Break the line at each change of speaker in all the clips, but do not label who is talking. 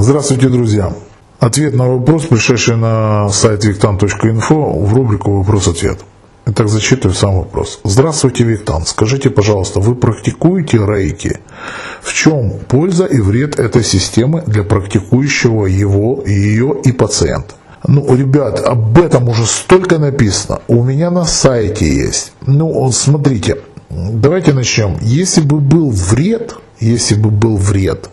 Здравствуйте, друзья! Ответ на вопрос, пришедший на сайт виктан.инфо в рубрику «Вопрос-ответ». Итак, зачитываю сам вопрос. Здравствуйте, Виктан. Скажите, пожалуйста, вы практикуете рейки? В чем польза и вред этой системы для практикующего его, ее и пациента? Ну, ребят, об этом уже столько написано. У меня на сайте есть. Ну, смотрите, давайте начнем. Если бы был вред, если бы был вред,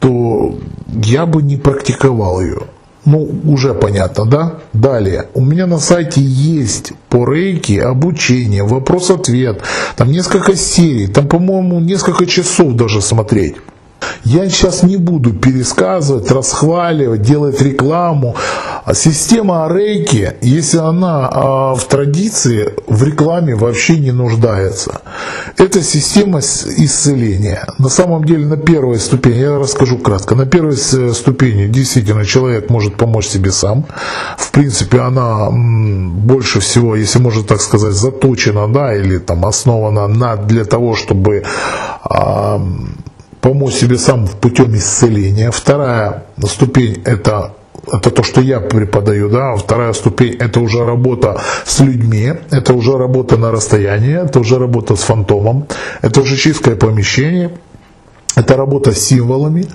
то я бы не практиковал ее. Ну, уже понятно, да? Далее. У меня на сайте есть по рейке обучение, вопрос-ответ. Там несколько серий, там, по-моему, несколько часов даже смотреть. Я сейчас не буду пересказывать, расхваливать, делать рекламу. А система рейки, если она а, в традиции, в рекламе вообще не нуждается. Это система исцеления. На самом деле на первой ступени, я расскажу кратко, на первой ступени действительно человек может помочь себе сам. В принципе, она больше всего, если можно так сказать, заточена, да, или там основана на, для того, чтобы а, помочь себе сам путем исцеления. Вторая ступень это это то, что я преподаю, да, вторая ступень это уже работа с людьми, это уже работа на расстоянии, это уже работа с фантомом, это уже чистое помещение, это работа с символами.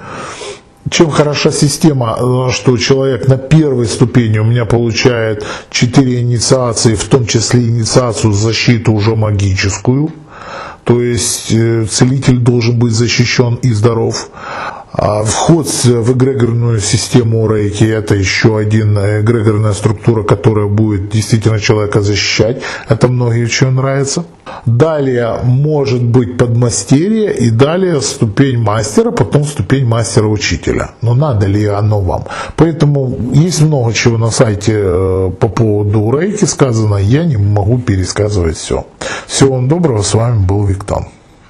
Чем хороша система, что человек на первой ступени у меня получает 4 инициации, в том числе инициацию защиту уже магическую, то есть э, целитель должен быть защищен и здоров. А вход в эгрегорную систему рейки – это еще один э, эгрегорная структура, которая будет действительно человека защищать. Это многие очень нравится. Далее может быть подмастерье и далее ступень мастера, потом ступень мастера-учителя. Но надо ли оно вам? Поэтому есть много чего на сайте э, по поводу рейки сказано, я не могу пересказывать все. Всего вам доброго, с вами был Виктор.